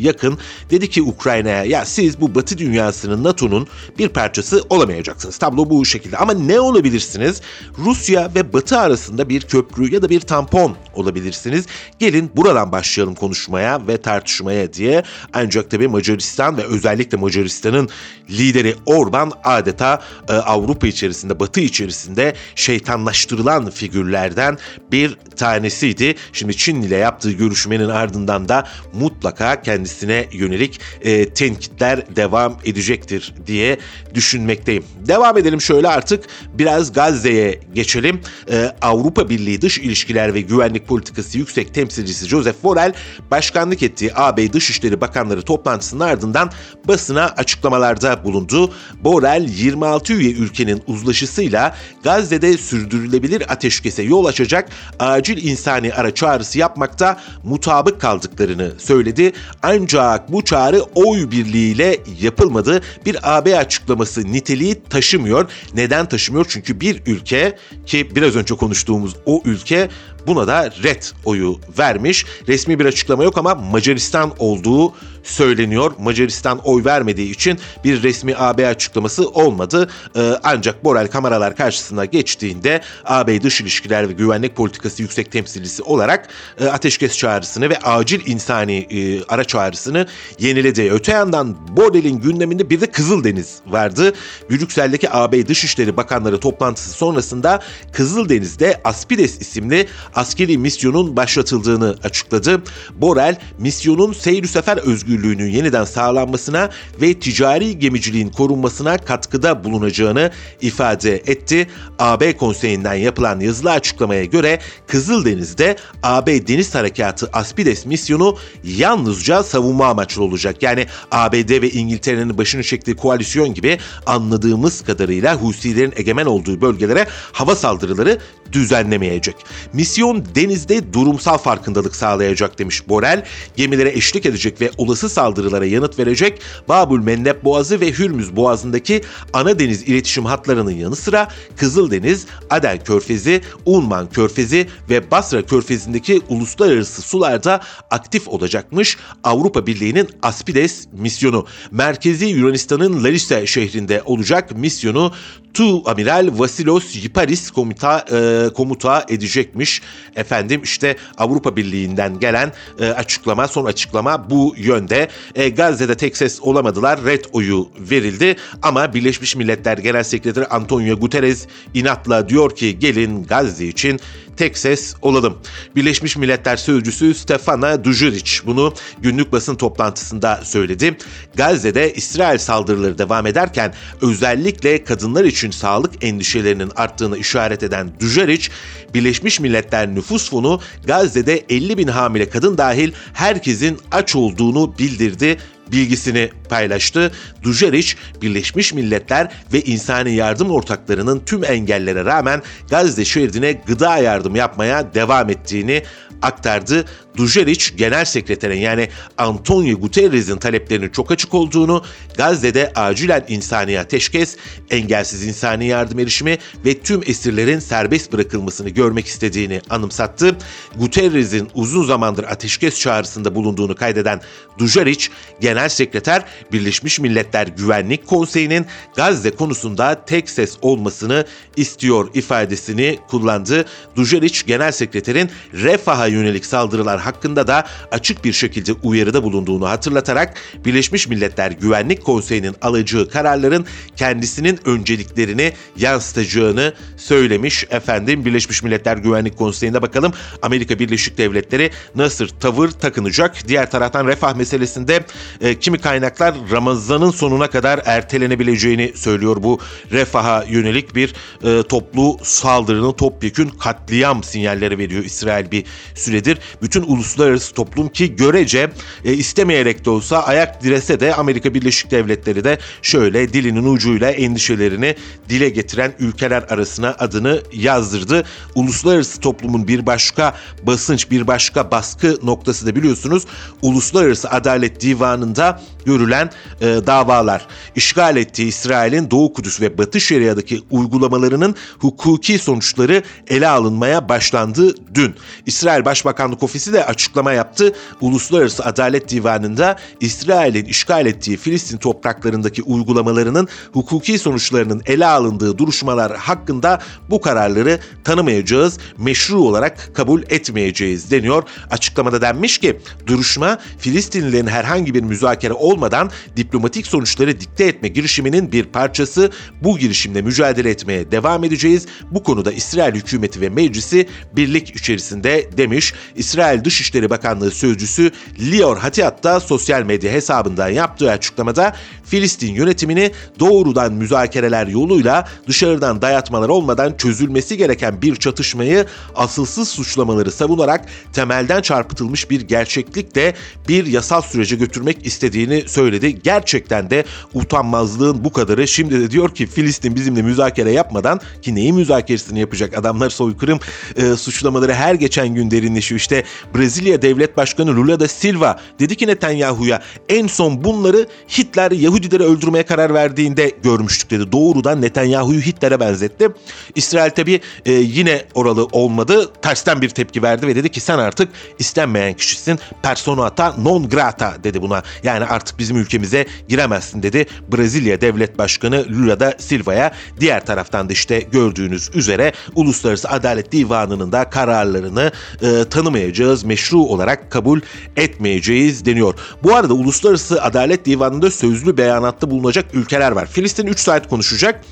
yakın. Dedi ki Ukrayna'ya ya siz bu Batı dünyasının NATO'nun bir parçası olamayacaksınız. Tablo bu şekilde ama ne olabilirsiniz? Rusya ve Batı arasında bir köprü ya da bir tampon olabilirsiniz. Gelin buradan başlayalım konuşmaya ve tartışmaya diye. Ancak tabii Macaristan ve özellikle Macaristan'ın lideri Orban adeta e, Avrupa içerisinde, Batı içerisinde şeytanlaştırılan figürlerden bir tanesiydi. Şimdi Çin ile yaptığı görüşmenin ardından da mutlaka kendisine yönelik e, tenkitler devam edecektir diye düşünmekteyim. Devam edelim şöyle artık biraz Gazze'ye geçelim. E, Avrupa Birliği Dış İlişkiler ve Güvenlik Politikası Yüksek Temsilcisi Joseph Borrell başkanlık ettiği AB Dışişleri Bakanları toplantısının ardından basına açıklamalarda bulundu. Borrell 26 üye ülkenin uzlaşısıyla Gazze'de sürdürülebilir ateşkese yol açacak acil insani ara çağrısı yapmakta mutabık kaldıklarını söyledi. Ancak bu çağrı oy birliğiyle yapılmadı. Bir AB açıklaması niteliği taşımıyor. Neden taşımıyor? Çünkü bir ülke ki biraz önce konuştuğumuz o ülke buna da red oyu vermiş. Resmi bir açıklama yok ama Macaristan olduğu söyleniyor. Macaristan oy vermediği için bir resmi AB açıklaması olmadı. Ee, ancak Borrell kameralar karşısına geçtiğinde AB Dış İlişkiler ve Güvenlik Politikası Yüksek Temsilcisi olarak e, ateşkes çağrısını ve acil insani e, ara çağrısını yeniledi. Öte yandan Borrell'in gündeminde bir de Kızıldeniz vardı. Brüksel'deki AB Dışişleri Bakanları toplantısı sonrasında Kızıldeniz'de Aspides isimli askeri misyonun başlatıldığını açıkladı. Borrell, misyonun seyir sefer özgürlüğünün yeniden sağlanmasına ve ticari gemiciliğin korunmasına katkıda bulunacağını ifade etti. AB konseyinden yapılan yazılı açıklamaya göre Kızıldeniz'de AB Deniz Harekatı Aspides misyonu yalnızca savunma amaçlı olacak. Yani ABD ve İngiltere'nin başını çektiği koalisyon gibi anladığımız kadarıyla Husilerin egemen olduğu bölgelere hava saldırıları düzenlemeyecek. Misyon denizde durumsal farkındalık sağlayacak demiş Borel. Gemilere eşlik edecek ve olası saldırılara yanıt verecek Babül Mendeb Boğazı ve Hürmüz Boğazı'ndaki ana deniz iletişim hatlarının yanı sıra Kızıldeniz, Aden Körfezi, Ulman Körfezi ve Basra Körfezi'ndeki uluslararası sularda aktif olacakmış Avrupa Birliği'nin Aspides misyonu. Merkezi Yunanistan'ın Larissa şehrinde olacak misyonu Tu Amiral Vasilos Yiparis komuta, e, komuta edecekmiş. Efendim işte Avrupa Birliği'nden gelen e, açıklama, son açıklama bu yönde. E, Gazze'de tek ses olamadılar. Red oyu verildi ama Birleşmiş Milletler Genel Sekreteri Antonio Guterres inatla diyor ki gelin Gazze için tek ses olalım. Birleşmiş Milletler Sözcüsü Stefana Dujuric bunu günlük basın toplantısında söyledi. Gazze'de İsrail saldırıları devam ederken özellikle kadınlar için sağlık endişelerinin arttığını işaret eden Dujuric, Birleşmiş Milletler Nüfus Fonu Gazze'de 50 bin hamile kadın dahil herkesin aç olduğunu bildirdi bilgisini paylaştı. Dujeric, Birleşmiş Milletler ve insani yardım ortaklarının tüm engellere rağmen Gazze şeridine gıda yardım yapmaya devam ettiğini aktardı. Dujeric genel sekreterin yani Antonio Guterres'in taleplerinin çok açık olduğunu, Gazze'de acilen insani ateşkes, engelsiz insani yardım erişimi ve tüm esirlerin serbest bırakılmasını görmek istediğini anımsattı. Guterres'in uzun zamandır ateşkes çağrısında bulunduğunu kaydeden Dujeric, genel sekreter Birleşmiş Milletler Güvenlik Konseyi'nin Gazze konusunda tek ses olmasını istiyor ifadesini kullandı. Dujeric genel sekreterin Refah'a yönelik saldırılar hakkında da açık bir şekilde uyarıda bulunduğunu hatırlatarak Birleşmiş Milletler Güvenlik Konseyi'nin alacağı kararların kendisinin önceliklerini yansıtacağını söylemiş. Efendim Birleşmiş Milletler Güvenlik Konseyi'nde bakalım Amerika Birleşik Devletleri nasıl tavır takınacak? Diğer taraftan refah meselesinde e, kimi kaynaklar Ramazan'ın sonuna kadar ertelenebileceğini söylüyor. Bu refaha yönelik bir e, toplu saldırının topyekün katliam sinyalleri veriyor İsrail bir süredir. Bütün uluslararası toplum ki görece e, istemeyerek de olsa ayak direse de Amerika Birleşik Devletleri de şöyle dilinin ucuyla endişelerini dile getiren ülkeler arasına adını yazdırdı. Uluslararası toplumun bir başka basınç, bir başka baskı noktası da biliyorsunuz Uluslararası Adalet Divanı'nda görülen e, davalar. İşgal ettiği İsrail'in Doğu Kudüs ve Batı Şeria'daki uygulamalarının hukuki sonuçları ele alınmaya başlandı dün. İsrail Başbakanlık Ofisi de açıklama yaptı. Uluslararası Adalet Divanı'nda İsrail'in işgal ettiği Filistin topraklarındaki uygulamalarının hukuki sonuçlarının ele alındığı duruşmalar hakkında bu kararları tanımayacağız, meşru olarak kabul etmeyeceğiz deniyor. Açıklamada denmiş ki duruşma Filistinlilerin herhangi bir müzakere olmadan diplomatik sonuçları dikte etme girişiminin bir parçası. Bu girişimle mücadele etmeye devam edeceğiz. Bu konuda İsrail hükümeti ve meclisi birlik içerisinde demiş. İsrail Dışişleri Bakanlığı sözcüsü Lior Hatiat da sosyal medya hesabından yaptığı açıklamada Filistin yönetimini doğrudan müzakereler yoluyla dışarıdan dayatmalar olmadan çözülmesi gereken bir çatışmayı asılsız suçlamaları savunarak temelden çarpıtılmış bir gerçeklikle bir yasal sürece götürmek istediğini söyledi. Gerçekten de utanmazlığın bu kadarı. Şimdi de diyor ki Filistin bizimle müzakere yapmadan ki neyi müzakeresini yapacak adamlar soykırım e, suçlamaları her geçen gün derinleşiyor. İşte Brezilya Devlet Başkanı Lula da Silva dedi ki Netanyahu'ya en son bunları Hitler Yahudileri öldürmeye karar verdiğinde görmüştük dedi. Doğrudan Netanyahu'yu Hitler'e benzetti. İsrail tabi e, yine oralı olmadı. Tersten bir tepki verdi ve dedi ki sen artık istenmeyen kişisin. Personata non grata dedi buna. Yani artık bizim ülkemize giremezsin dedi. Brezilya Devlet Başkanı Lula da Silva'ya. Diğer taraftan da işte gördüğünüz üzere Uluslararası Adalet Divanı'nın da kararlarını e, tanımayacağız, meşru olarak kabul etmeyeceğiz deniyor. Bu arada Uluslararası Adalet Divanı'nda sözlü beyanatta bulunacak ülkeler var. Filistin 3 saat konuşacak.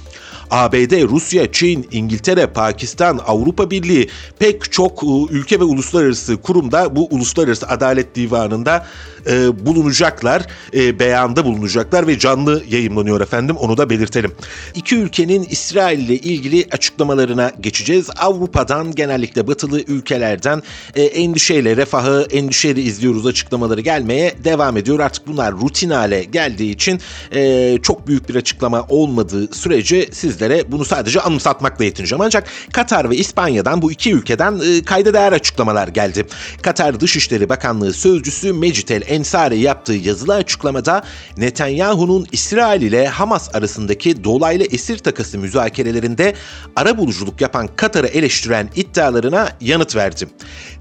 ABD, Rusya, Çin, İngiltere, Pakistan, Avrupa Birliği pek çok e, ülke ve uluslararası kurumda bu Uluslararası Adalet Divanı'nda e, bulunacaklar, e, beyanda bulunacaklar ve canlı yayınlanıyor efendim onu da belirtelim. İki ülkenin İsrail ile ilgili açıklamalarına geçeceğiz. Avrupa'dan genellikle batılı ülkelerden e, endişeyle refahı endişeyle izliyoruz açıklamaları gelmeye devam ediyor. Artık bunlar rutin hale geldiği için çok büyük bir açıklama olmadığı sürece sizlere bunu sadece anımsatmakla yetineceğim. Ancak Katar ve İspanya'dan bu iki ülkeden e, kayda değer açıklamalar geldi. Katar Dışişleri Bakanlığı Sözcüsü Mecit El Ensari yaptığı yazılı açıklamada Netanyahu'nun İsrail ile Hamas arasındaki dolaylı esir takası müzakerelerinde ara buluculuk yapan Katar'ı eleştiren iddialarına yanıt verdi.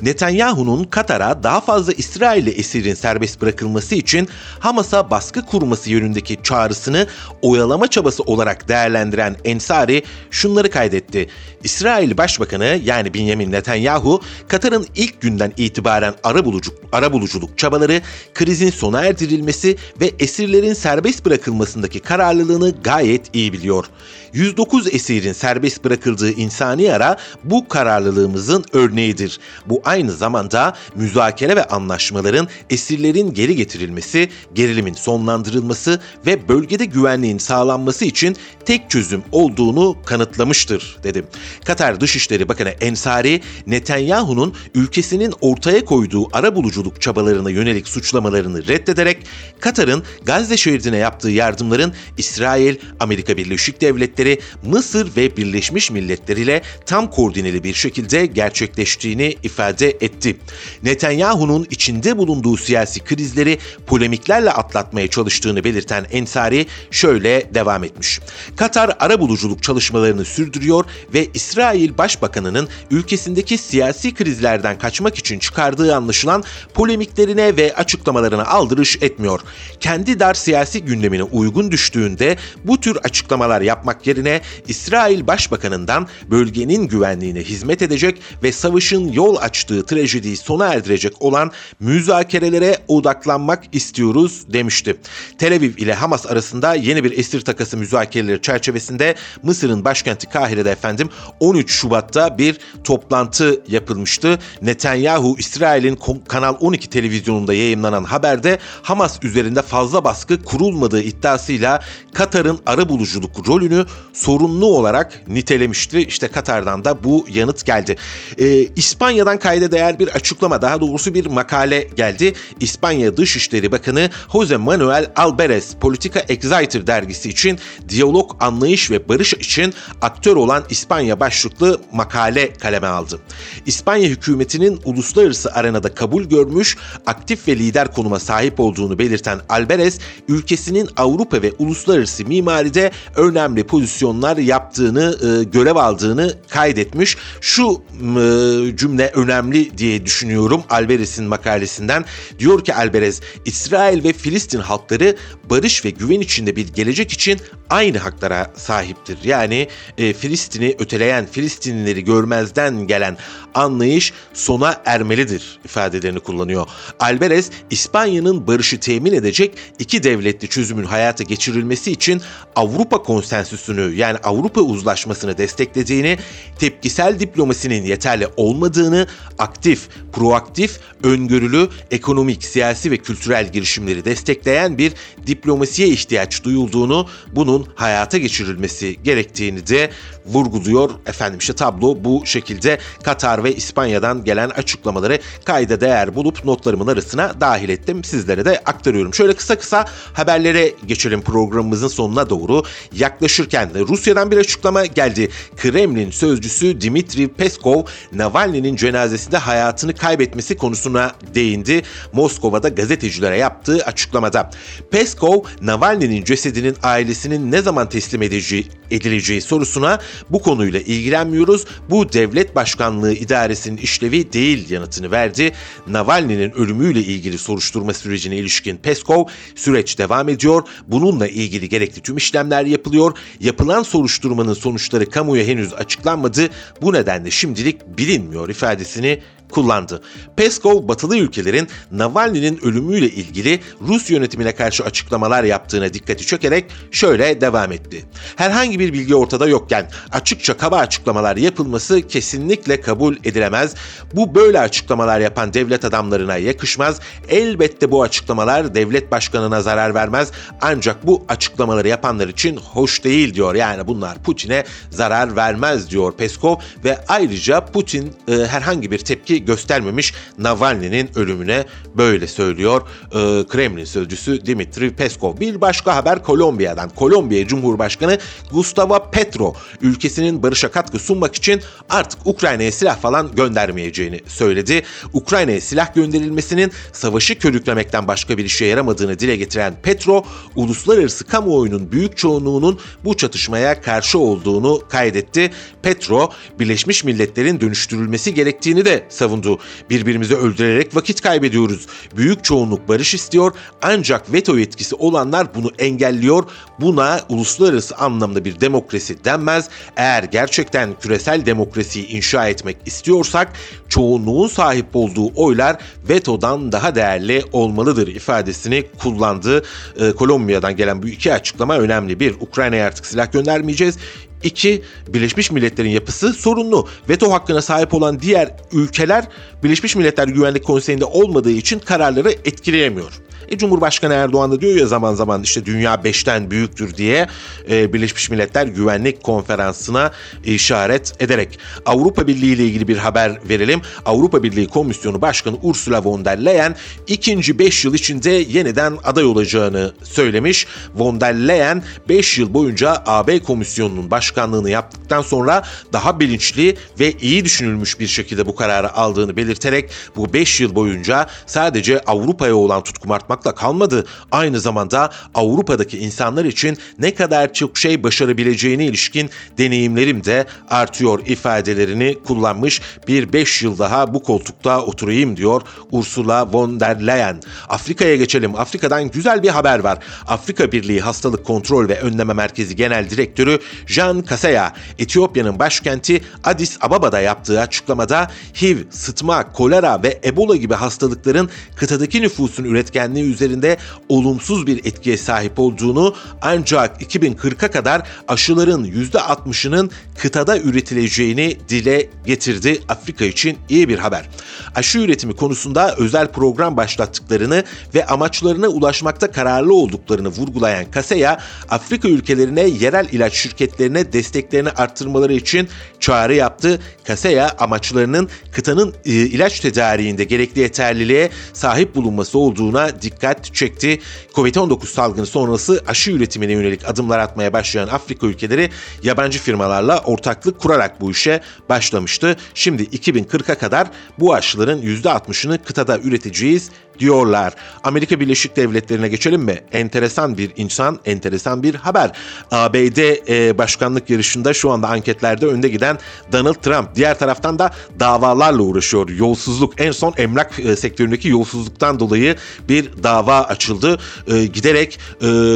Netanyahu'nun Katar'a daha fazla İsrailli esirin serbest bırakılması için Hamas'a baskı kurması yönündeki çağrısını oyalama çabası olarak değerlendiren Ensari şunları kaydetti. İsrail Başbakanı yani Benjamin Netanyahu, Katar'ın ilk günden itibaren ara buluculuk, ara buluculuk çabaları, krizin sona erdirilmesi ve esirlerin serbest bırakılmasındaki kararlılığını gayet iyi biliyor. 109 esirin serbest bırakıldığı insani ara bu kararlılığımızın örneğidir. Bu aynı zamanda müzakere ve anlaşmaların esirlerin geri getirilmesi, gerilimin sonlandırılması ve bölgede güvenliğin sağlanması için tek çözüm olduğunu kanıtlamıştır dedi. Katar Dışişleri Bakanı Ensari, Netanyahu'nun ülkesinin ortaya koyduğu ara buluculuk çabalarına yönelik suçlamalarını reddederek Katar'ın Gazze şeridine yaptığı yardımların İsrail, Amerika Birleşik Devletleri, Mısır ve Birleşmiş Milletler ile tam koordineli bir şekilde gerçekleştiğini ifade etti. Netanyahu'nun içinde bulunduğu siyasi krizleri polemiklerle atlatmaya çalıştığını belirten Ensari şöyle devam etmiş. Katar ara buluculuk çalışmalarını sürdürüyor ve İsrail Başbakanı'nın ülkesindeki siyasi krizlerden kaçmak için çıkardığı anlaşılan polemiklerine ve açıklamalarına aldırış etmiyor. Kendi dar siyasi gündemine uygun düştüğünde bu tür açıklamalar yapmak yerine İsrail Başbakanı'ndan bölgenin güvenliğine hizmet edecek ve savaşın yol açtığı trajediyi sona erdirecek olan müzakerelere odaklanmak istiyoruz demişti. Tel Aviv ile Hamas arasında yeni bir esir takası müzakereleri çerçevesinde Mısır'ın başkenti Kahire'de efendim 13 Şubat'ta bir toplantı yapılmıştı. Netanyahu İsrail'in Kanal 12 televizyonunda yayınlanan haberde Hamas üzerinde fazla baskı kurulmadığı iddiasıyla Katar'ın ara buluculuk rolünü sorunlu olarak nitelemişti. İşte Katar'dan da bu yanıt geldi. Ee, İspanya'dan kayda değer bir açıklama daha doğrusu bir makale geldi. İspanya Dışişleri Bakanı Jose Manuel Alvarez Politika Exciter dergisi için diyalog, anlayış ve barış için aktör olan İspanya başlıklı makale kaleme aldı. İspanya hükümetinin uluslararası arenada kabul görmüş, aktif ve lider konuma sahip olduğunu belirten Alvarez, ülkesinin Avrupa ve uluslararası mimaride önemli pozisyonlar yaptığını, e, görev aldığını kaydetmiş. Şu e, cümle önemli diye düşünüyorum Alvarez'in makalesinden. Diyor ki Alvarez, İsrail ve Filistin halkları barış ve güven içinde bir gelecek için aynı haklara sahiptir. Yani e, Filistin'i öteleyen, Filistinlileri görmezden gelen anlayış sona ermelidir ifadelerini kullanıyor. Alvarez, İspanya'nın barışı temin edecek iki devletli çözümün hayata geçirilmesi için Avrupa konsensüsünü yani Avrupa uzlaşmasını desteklediğini, tepkisel diplomasinin yeterli olmadığını, aktif, proaktif, öngörülü, ekonomik, siyasi ve kültürel girişimleri destekleyen bir diplomasiye ihtiyaç duyulduğunu, bunun hayata geçirilmesi gerektiğini de vurguluyor. Efendim işte tablo bu şekilde Katar ve İspanya'dan gelen açıklamaları kayda değer bulup notlarımın arasına dahil ettim. Sizlere de aktarıyorum. Şöyle kısa kısa haberlere geçelim programımızın sonuna doğru. Yaklaşırken de Rusya'dan bir açıklama geldi. Kremlin sözcüsü Dimitri Peskov, Navalny'nin cenazesinde hayatını kaybetmesi konusuna değindi. Moskova'da gazetecilere yaptığı açıklamada. Peskov, Navalny'nin cesedinin ailesinin ne zaman teslim edileceği, edileceği sorusuna bu konuyla ilgilenmiyoruz. Bu devlet başkanlığı idaresinin işlevi değil yanıtını verdi. Navalny'nin ölümüyle ilgili soruşturma sürecine ilişkin Peskov süreç devam ediyor. Bununla ilgili gerekli tüm işlemler yapılıyor. Yapılan soruşturmanın sonuçları kamuya henüz açıklanmadı. Bu nedenle şimdilik bilinmiyor ifadesini kullandı. Peskov batılı ülkelerin Navalny'nin ölümüyle ilgili Rus yönetimine karşı açıklamalar yaptığına dikkati çekerek şöyle devam etti. Herhangi bir bilgi ortada yokken açıkça kaba açıklamalar yapılması kesinlikle kabul edilemez. Bu böyle açıklamalar yapan devlet adamlarına yakışmaz. Elbette bu açıklamalar devlet başkanına zarar vermez. Ancak bu açıklamaları yapanlar için hoş değil diyor. Yani bunlar Putin'e zarar vermez diyor Peskov ve ayrıca Putin e, herhangi bir tepki göstermemiş Navalny'nin ölümüne böyle söylüyor e, Kremlin sözcüsü Dimitri Peskov. Bir başka haber Kolombiya'dan. Kolombiya Cumhurbaşkanı Gustavo Petro ülkesinin barışa katkı sunmak için artık Ukrayna'ya silah falan göndermeyeceğini söyledi. Ukrayna'ya silah gönderilmesinin savaşı körüklemekten başka bir işe yaramadığını dile getiren Petro, uluslararası kamuoyunun büyük çoğunluğunun bu çatışmaya karşı olduğunu kaydetti. Petro, Birleşmiş Milletler'in dönüştürülmesi gerektiğini de savundu savundu. Birbirimizi öldürerek vakit kaybediyoruz. Büyük çoğunluk barış istiyor ancak veto yetkisi olanlar bunu engelliyor. Buna uluslararası anlamda bir demokrasi denmez. Eğer gerçekten küresel demokrasiyi inşa etmek istiyorsak çoğunluğun sahip olduğu oylar vetodan daha değerli olmalıdır ifadesini kullandı. Ee, Kolombiya'dan gelen bu iki açıklama önemli. Bir, Ukrayna'ya artık silah göndermeyeceğiz. İki, Birleşmiş Milletler'in yapısı sorunlu. Veto hakkına sahip olan diğer ülkeler Birleşmiş Milletler Güvenlik Konseyi'nde olmadığı için kararları etkileyemiyor. E, Cumhurbaşkanı Erdoğan da diyor ya zaman zaman işte dünya beşten büyüktür diye e, Birleşmiş Milletler Güvenlik Konferansı'na işaret ederek. Avrupa Birliği ile ilgili bir haber verelim. Avrupa Birliği Komisyonu Başkanı Ursula von der Leyen ikinci 5 yıl içinde yeniden aday olacağını söylemiş. Von der Leyen 5 yıl boyunca AB Komisyonu'nun başkanlığını yaptıktan sonra daha bilinçli ve iyi düşünülmüş bir şekilde bu kararı aldığını belirterek bu 5 yıl boyunca sadece Avrupa'ya olan tutkum artmakla kalmadı. Aynı zamanda Avrupa'daki insanlar için ne kadar çok şey başarabileceğine ilişkin deneyimlerim de artıyor ifadelerini kullanmış. Bir 5 yıl daha bu koltukta oturayım diyor Ursula von der Leyen. Afrika'ya geçelim. Afrika'dan güzel bir haber var. Afrika Birliği Hastalık Kontrol ve Önleme Merkezi Genel Direktörü Jean Kaseya, Etiyopya'nın başkenti Addis Ababa'da yaptığı açıklamada HIV, sıtma, kolera ve Ebola gibi hastalıkların kıtadaki nüfusun üretkenliği üzerinde olumsuz bir etkiye sahip olduğunu ancak 2040'a kadar aşıların %60'ının kıtada üretileceğini dile getirdi. Afrika için iyi bir haber. Aşı üretimi konusunda özel program başlattıklarını ve amaçlarına ulaşmakta kararlı olduklarını vurgulayan Kaseya, Afrika ülkelerine yerel ilaç şirketlerine desteklerini arttırmaları için çağrı yaptı. Kaseya amaçlarının kıtanın e, ilaç tedariğinde gerekli yeterliliğe sahip bulunması olduğuna dikkat çekti. Covid-19 salgını sonrası aşı üretimine yönelik adımlar atmaya başlayan Afrika ülkeleri yabancı firmalarla ortaklık kurarak bu işe başlamıştı. Şimdi 2040'a kadar bu aşıların %60'ını kıtada üreteceğiz diyorlar. Amerika Birleşik Devletleri'ne geçelim mi? Enteresan bir insan, enteresan bir haber. ABD e, başkanlık yarışında şu anda anketlerde önde giden Donald Trump. Diğer taraftan da davalarla uğraşıyor. Yolsuzluk. En son emlak e, sektöründeki yolsuzluktan dolayı bir dava açıldı. E, giderek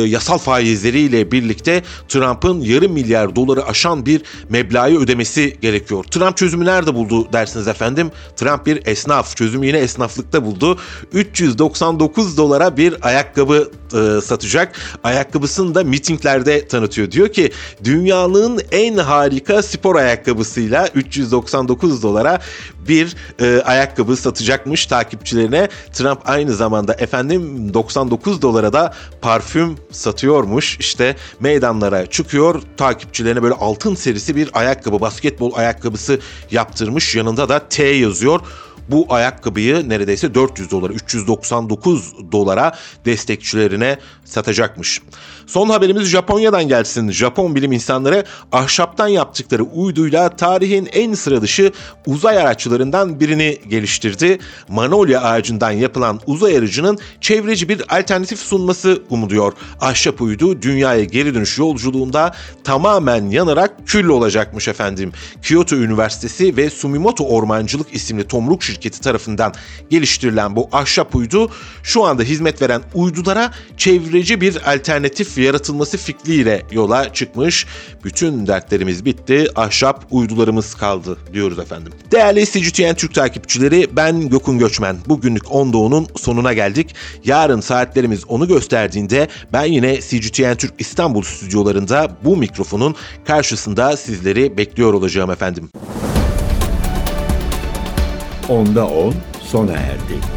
yasal faizleriyle birlikte Trump'ın yarım milyar doları aşan bir meblağı ödemesi gerekiyor. Trump çözümü nerede buldu dersiniz efendim? Trump bir esnaf. Çözümü yine esnaflıkta buldu. 399 dolara bir ayakkabı e, satacak. Ayakkabısını da mitinglerde tanıtıyor. Diyor ki dünyanın en harika spor ayakkabısıyla 399 dolara bir e, ayakkabı satacakmış takipçilerine. Trump aynı zamanda efendim 99 dolara da parfüm satıyormuş. İşte meydanlara çıkıyor. Takipçilerine böyle altın serisi bir ayakkabı, basketbol ayakkabısı yaptırmış. Yanında da T yazıyor bu ayakkabıyı neredeyse 400 dolara, 399 dolara destekçilerine satacakmış. Son haberimiz Japonya'dan gelsin. Japon bilim insanları ahşaptan yaptıkları uyduyla tarihin en sıra dışı uzay araçlarından birini geliştirdi. Manolya ağacından yapılan uzay aracının çevreci bir alternatif sunması umuluyor. Ahşap uydu dünyaya geri dönüş yolculuğunda tamamen yanarak kül olacakmış efendim. Kyoto Üniversitesi ve Sumimoto Ormancılık isimli tomruk şirketi tarafından geliştirilen bu ahşap uydu şu anda hizmet veren uydulara çevreci bir alternatif yaratılması fikriyle yola çıkmış. Bütün dertlerimiz bitti, ahşap uydularımız kaldı diyoruz efendim. Değerli CGTN Türk takipçileri ben Gökün Göçmen. Bugünlük 10 Doğu'nun sonuna geldik. Yarın saatlerimiz onu gösterdiğinde ben yine CGTN Türk İstanbul stüdyolarında bu mikrofonun karşısında sizleri bekliyor olacağım efendim. Onda 10 sona erdi.